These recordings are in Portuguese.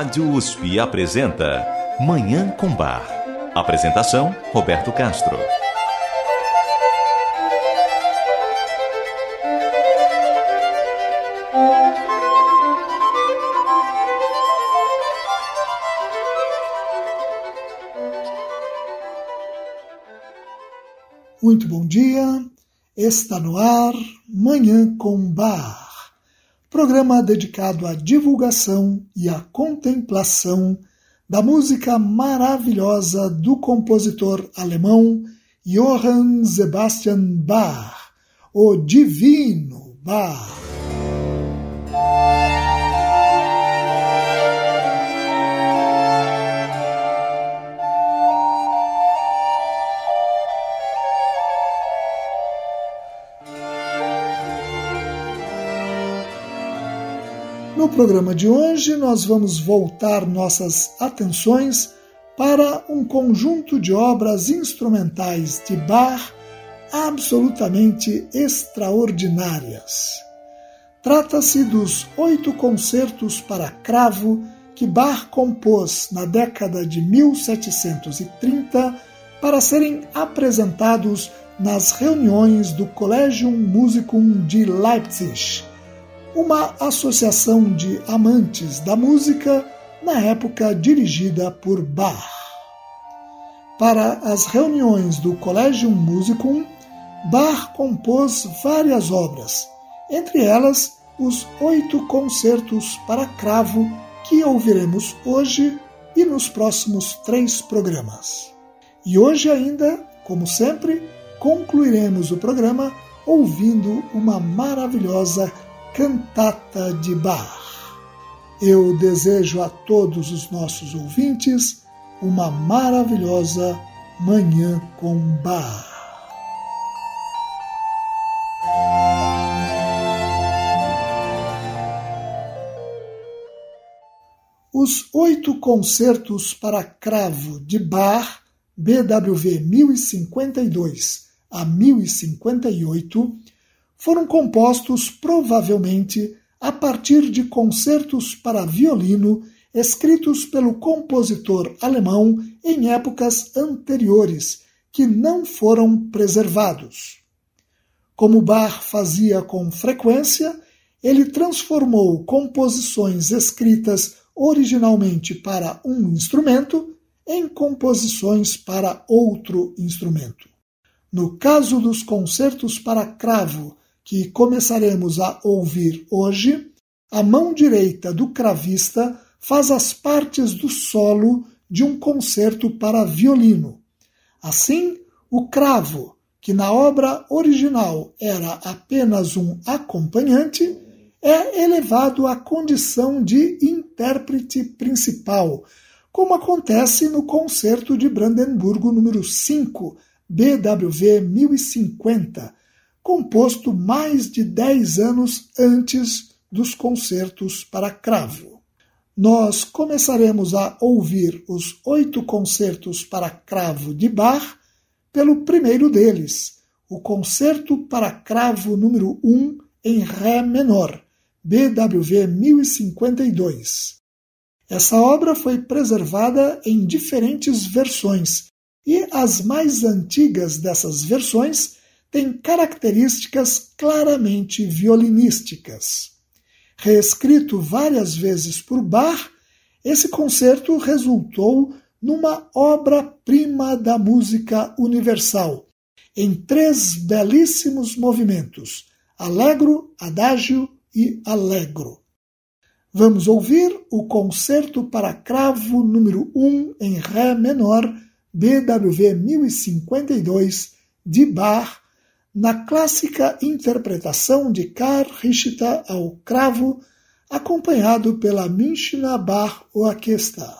Rádio USP apresenta Manhã com Bar. Apresentação: Roberto Castro. Muito bom dia. Está no ar Manhã com Bar programa dedicado à divulgação e à contemplação da música maravilhosa do compositor alemão Johann Sebastian Bach, o Divino Bach. Programa de hoje, nós vamos voltar nossas atenções para um conjunto de obras instrumentais de Bach absolutamente extraordinárias. Trata-se dos oito concertos para cravo que Bach compôs na década de 1730 para serem apresentados nas reuniões do Collegium Musicum de Leipzig uma associação de amantes da música na época dirigida por Bach. Para as reuniões do Collegium Musicum, Bach compôs várias obras, entre elas os oito concertos para cravo que ouviremos hoje e nos próximos três programas. E hoje ainda, como sempre, concluiremos o programa ouvindo uma maravilhosa Cantata de Bach. Eu desejo a todos os nossos ouvintes uma maravilhosa Manhã com Bach. Os oito concertos para cravo de Bach, BWV 1052 a 1058, foram compostos provavelmente a partir de concertos para violino escritos pelo compositor alemão em épocas anteriores, que não foram preservados. Como Bach fazia com frequência, ele transformou composições escritas originalmente para um instrumento em composições para outro instrumento. No caso dos concertos para cravo que começaremos a ouvir hoje, a mão direita do cravista faz as partes do solo de um concerto para violino. Assim, o cravo, que na obra original era apenas um acompanhante, é elevado à condição de intérprete principal, como acontece no concerto de Brandemburgo número 5, BWV 1050, composto mais de dez anos antes dos concertos para cravo. Nós começaremos a ouvir os oito concertos para cravo de Bach pelo primeiro deles, o Concerto para Cravo número 1 em Ré menor, BWV 1052. Essa obra foi preservada em diferentes versões, e as mais antigas dessas versões tem características claramente violinísticas. Reescrito várias vezes por Bach, esse concerto resultou numa obra-prima da música universal, em três belíssimos movimentos: allegro, adagio e allegro. Vamos ouvir o Concerto para Cravo número 1 em Ré menor, BWV 1052, de Bach, na clássica interpretação de Richter ao cravo, acompanhado pela Münchner Bach Orquestra.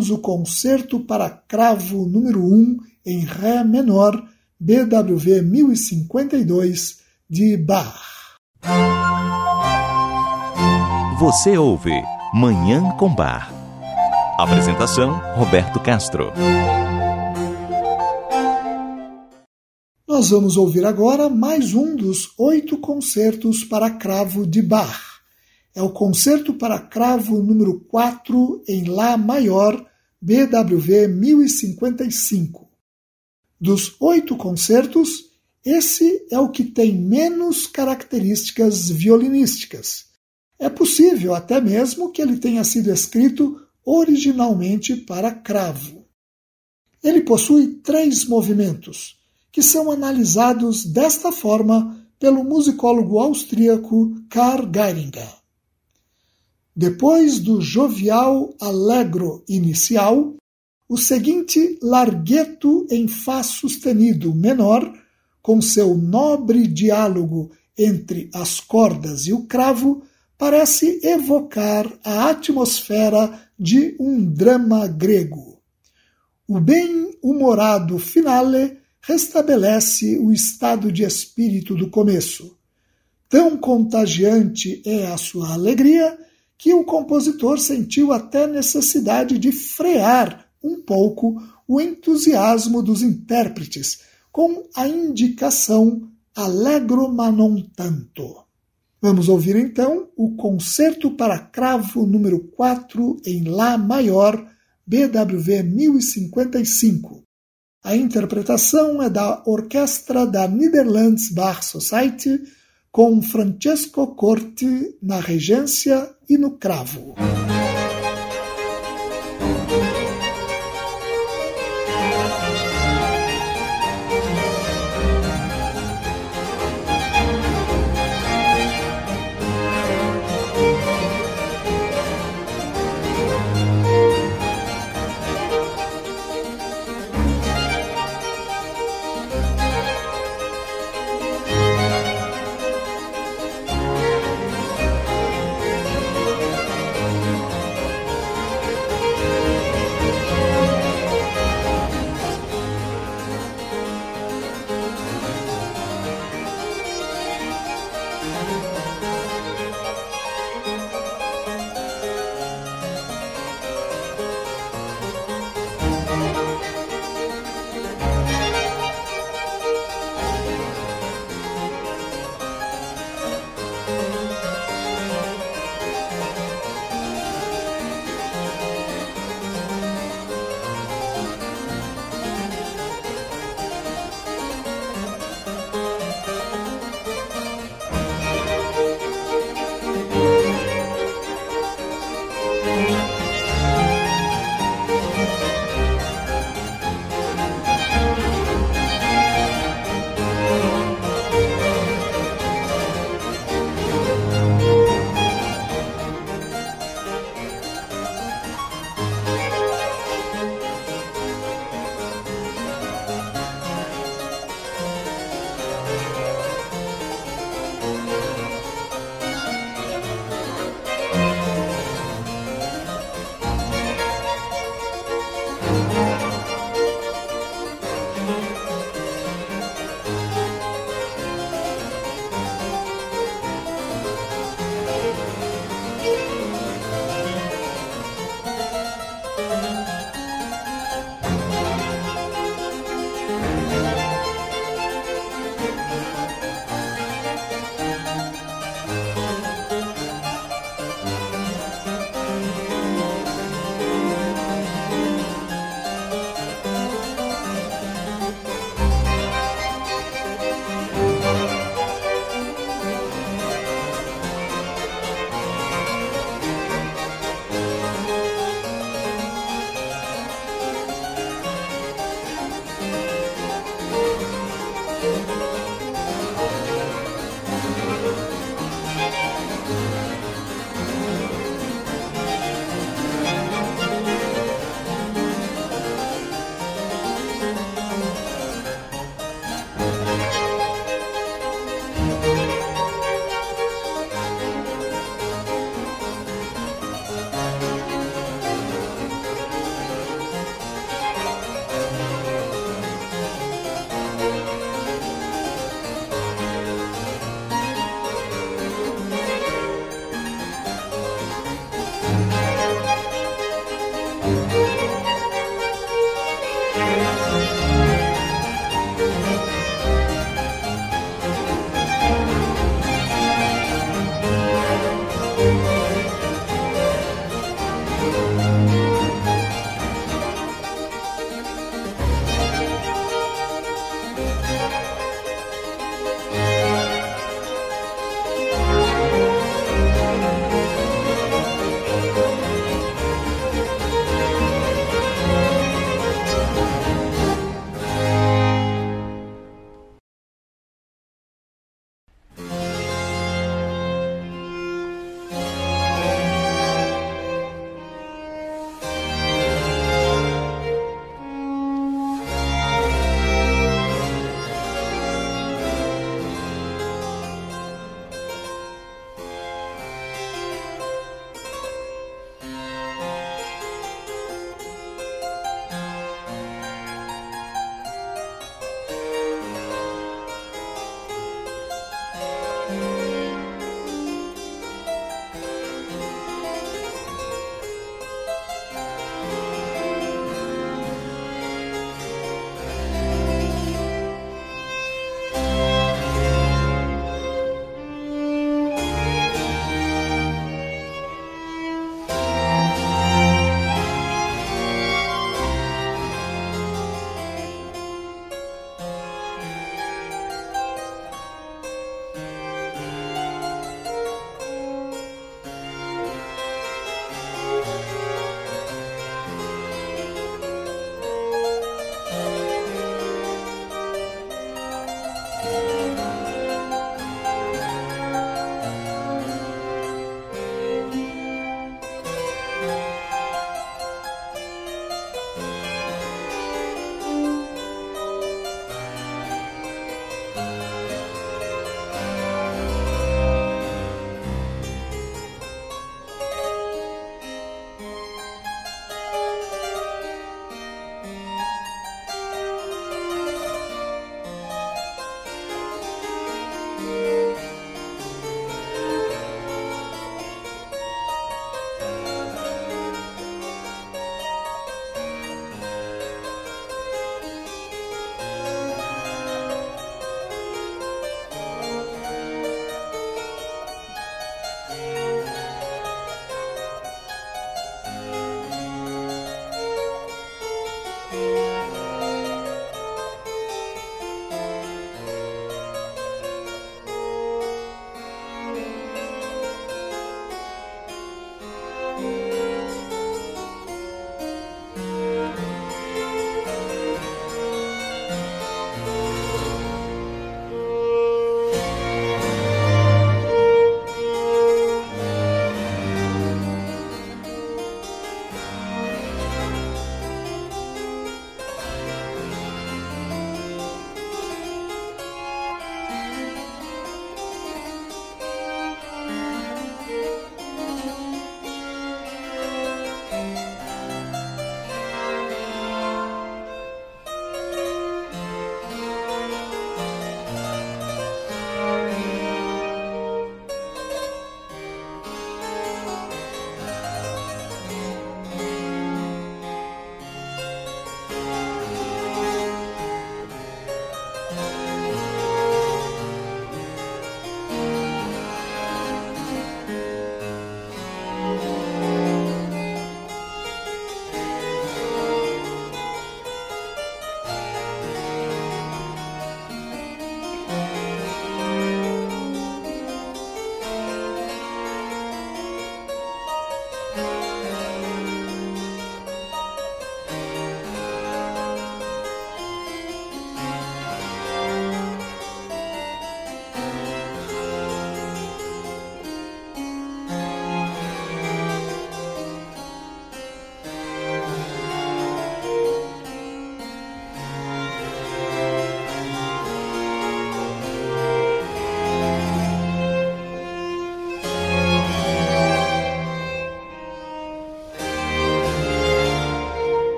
Ouvimos o concerto para cravo número 1 em Ré menor, BWV 1052, de Bach. Você ouve Manhã com Bar. Apresentação: Roberto Castro. Nós vamos ouvir agora mais um dos oito concertos para cravo de Bach é o Concerto para Cravo número 4 em Lá maior, BWV 1055. Dos oito concertos, esse é o que tem menos características violinísticas. É possível até mesmo que ele tenha sido escrito originalmente para cravo. Ele possui três movimentos, que são analisados desta forma pelo musicólogo austríaco Karl Geiringer. Depois do jovial allegro inicial, o seguinte largueto em Fá sustenido menor, com seu nobre diálogo entre as cordas e o cravo, parece evocar a atmosfera de um drama grego. O bem-humorado finale restabelece o estado de espírito do começo. Tão contagiante é a sua alegria que o compositor sentiu até necessidade de frear um pouco o entusiasmo dos intérpretes com a indicação Allegro ma non tanto. Vamos ouvir então o Concerto para Cravo número 4 em Lá maior, BWV 1055. A interpretação é da Orquestra da Netherlands Bach Society com Francesco Corti na regência e no cravo.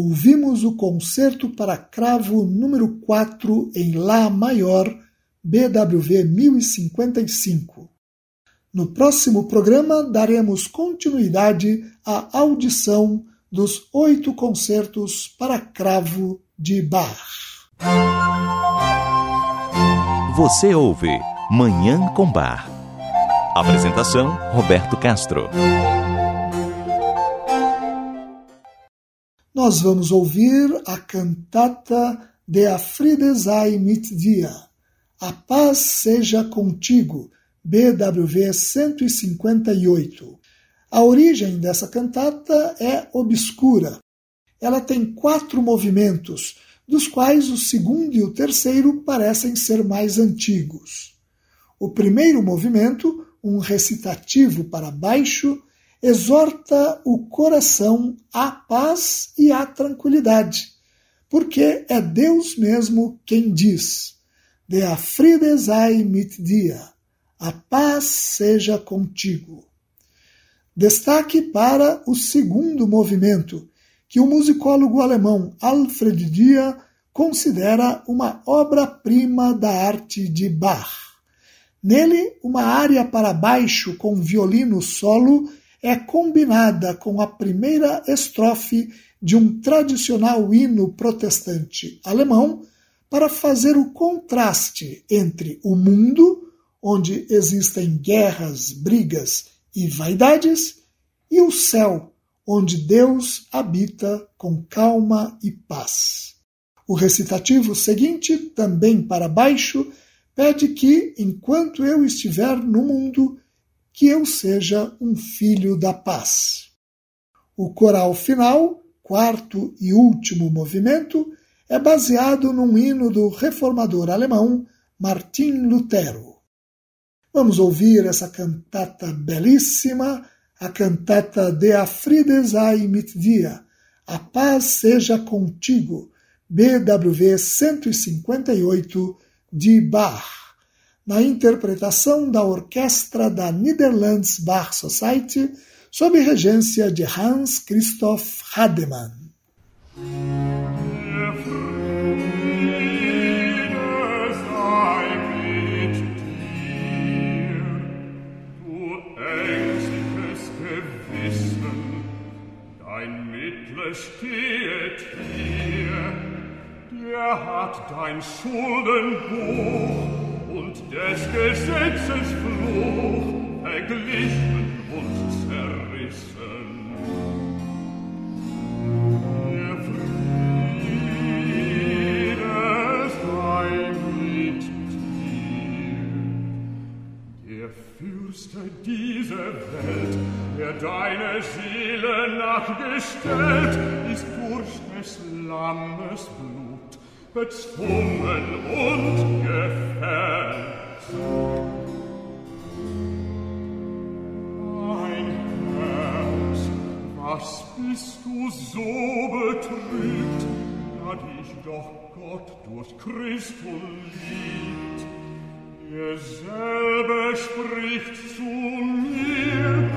Ouvimos o concerto para cravo número 4 em Lá maior, BWV 1055. No próximo programa, daremos continuidade à audição dos oito concertos para cravo de Bach. Você ouve Manhã com Bar. Apresentação: Roberto Castro. Nós vamos ouvir a cantata De a Friede sei mit dir. A paz seja contigo, BWV 158. A origem dessa cantata é obscura. Ela tem quatro movimentos, dos quais o segundo e o terceiro parecem ser mais antigos. O primeiro movimento, um recitativo para baixo, exorta o coração à paz e à tranquilidade, porque é Deus mesmo quem diz: Der Friede sei mit dir, a paz seja contigo. Destaque para o segundo movimento, que o musicólogo alemão Alfred Dia considera uma obra-prima da arte de Bach. Nele, uma área para baixo com violino solo é combinada com a primeira estrofe de um tradicional hino protestante alemão para fazer o contraste entre o mundo, onde existem guerras, brigas e vaidades, e o céu, onde Deus habita com calma e paz. O recitativo seguinte, também para baixo, pede que, enquanto eu estiver no mundo, que eu seja um filho da paz. O coral final, quarto e último movimento, é baseado num hino do reformador alemão Martim Lutero. Vamos ouvir essa cantata belíssima, a cantata De a Friede sei mit dir, A Paz Seja Contigo, BWV 158, de Bach na interpretação da orquestra da Netherlands Bach Society, sob regência de Hans Christoph Hademann. stehet hier, der hat dein Schuldenbuch und des Gesetzes Fluch verglichen und zerrissen. Der Friede sei mit dir. Der Fürste dieser Welt, der deine Seele nachgestellt, ist durch des Lammes Blut bezwungen und gefällt. Was bist du so betrübt, da dich doch Gott durch Christus liebt? Ihr selber spricht zu mir,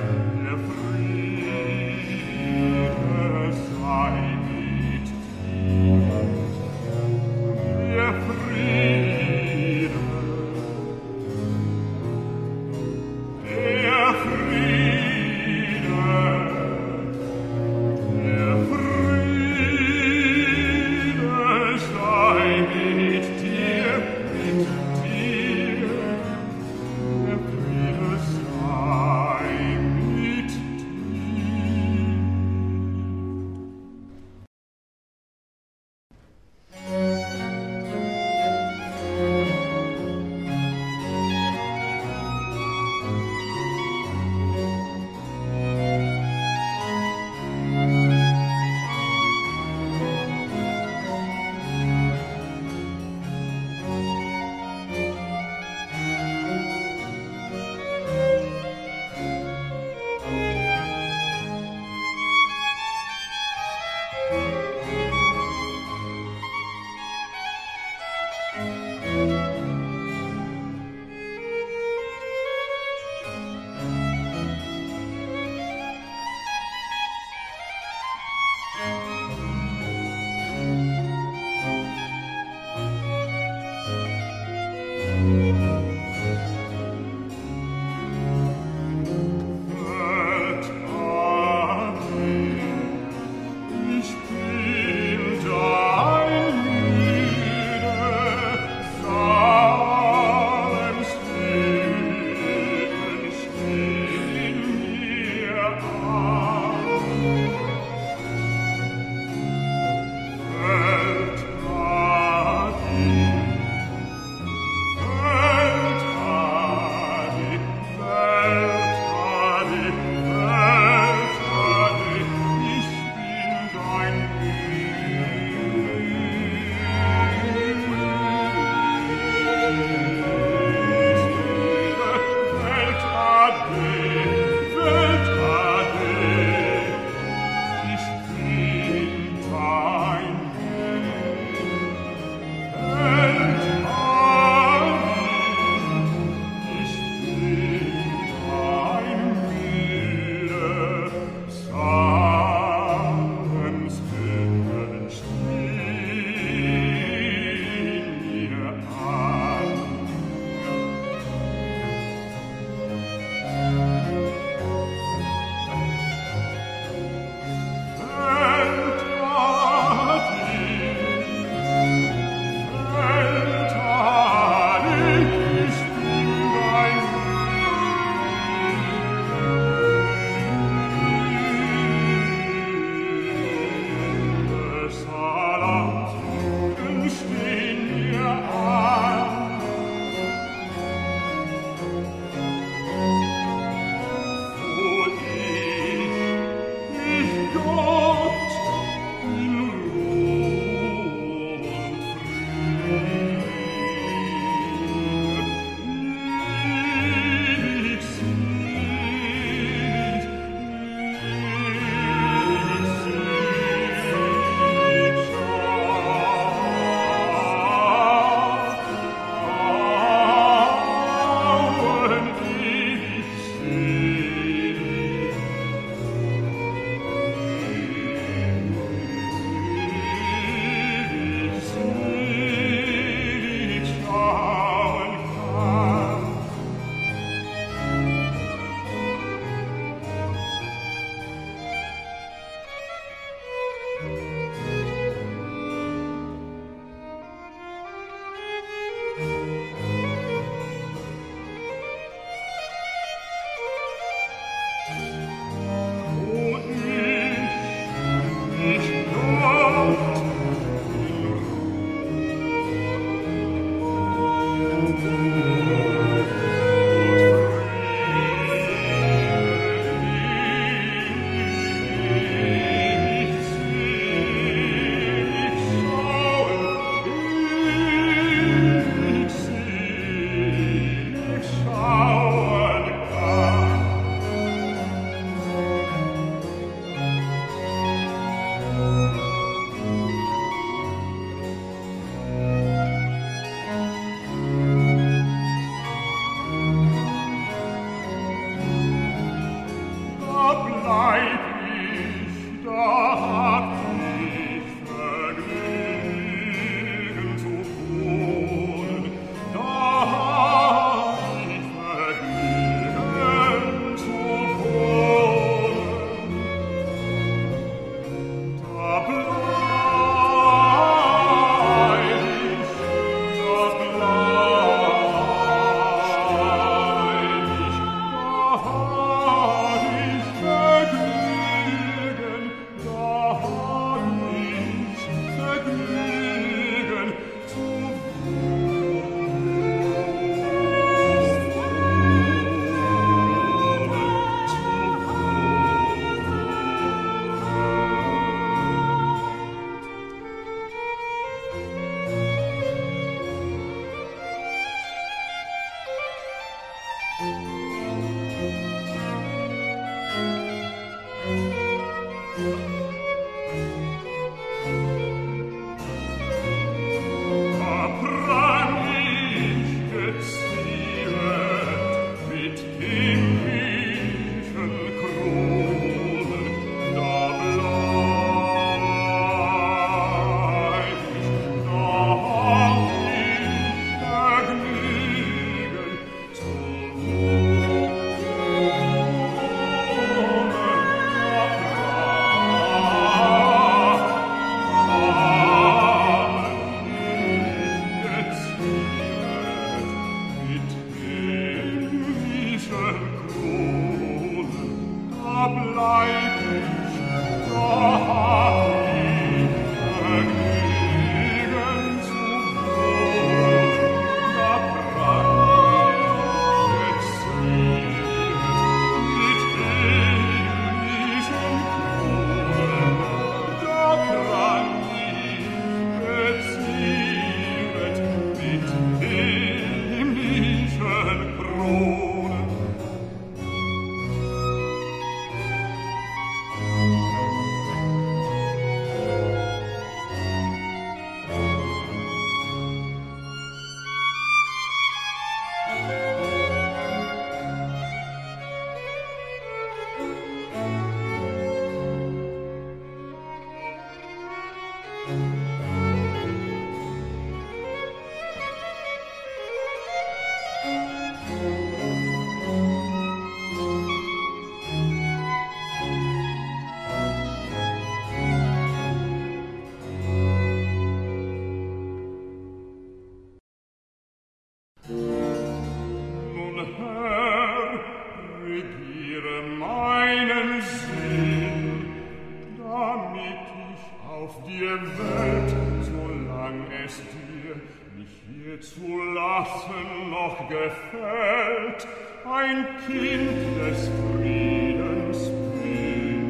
auf dir Welt, solang es dir mich hier zu lassen noch gefällt, ein Kind des Friedens bin.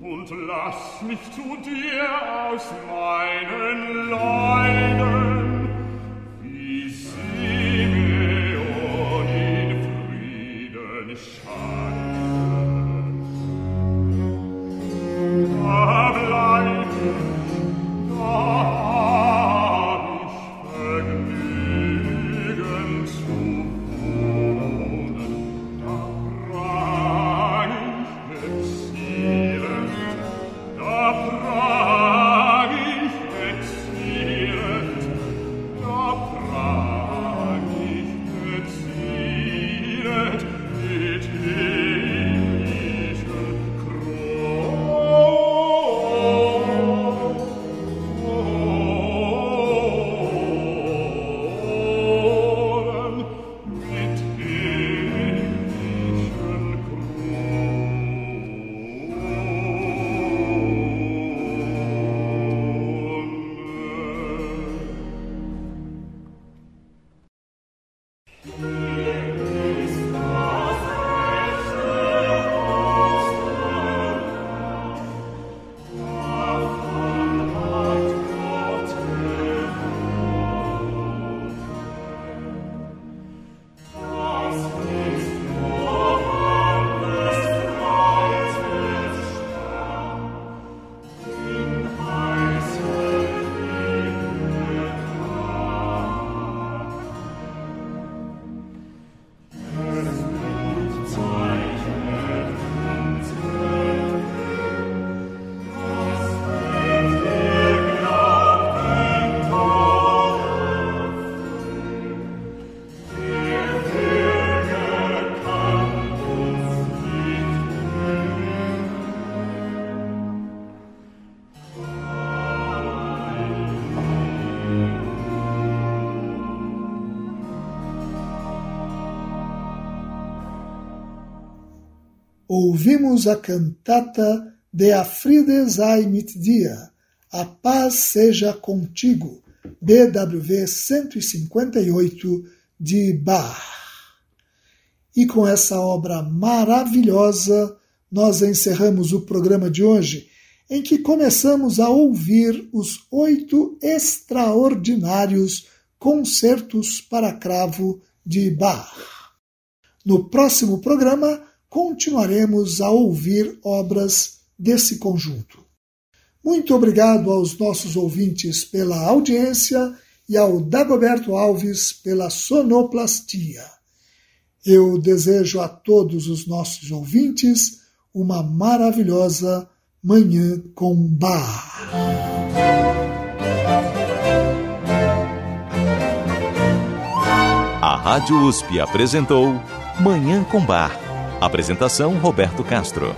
Und lass mich zu dir aus meinen Leiden ouvimos a cantata De Afride sei mit dir, A Paz Seja Contigo, BWV 158 de Bach. E com essa obra maravilhosa, nós encerramos o programa de hoje, em que começamos a ouvir os oito extraordinários concertos para cravo de Bach. No próximo programa, continuaremos a ouvir obras desse conjunto. Muito obrigado aos nossos ouvintes pela audiência e ao Dagoberto Alves pela sonoplastia. Eu desejo a todos os nossos ouvintes uma maravilhosa Manhã com Bar. A Rádio USP apresentou Manhã com Bar. Apresentação Roberto Castro.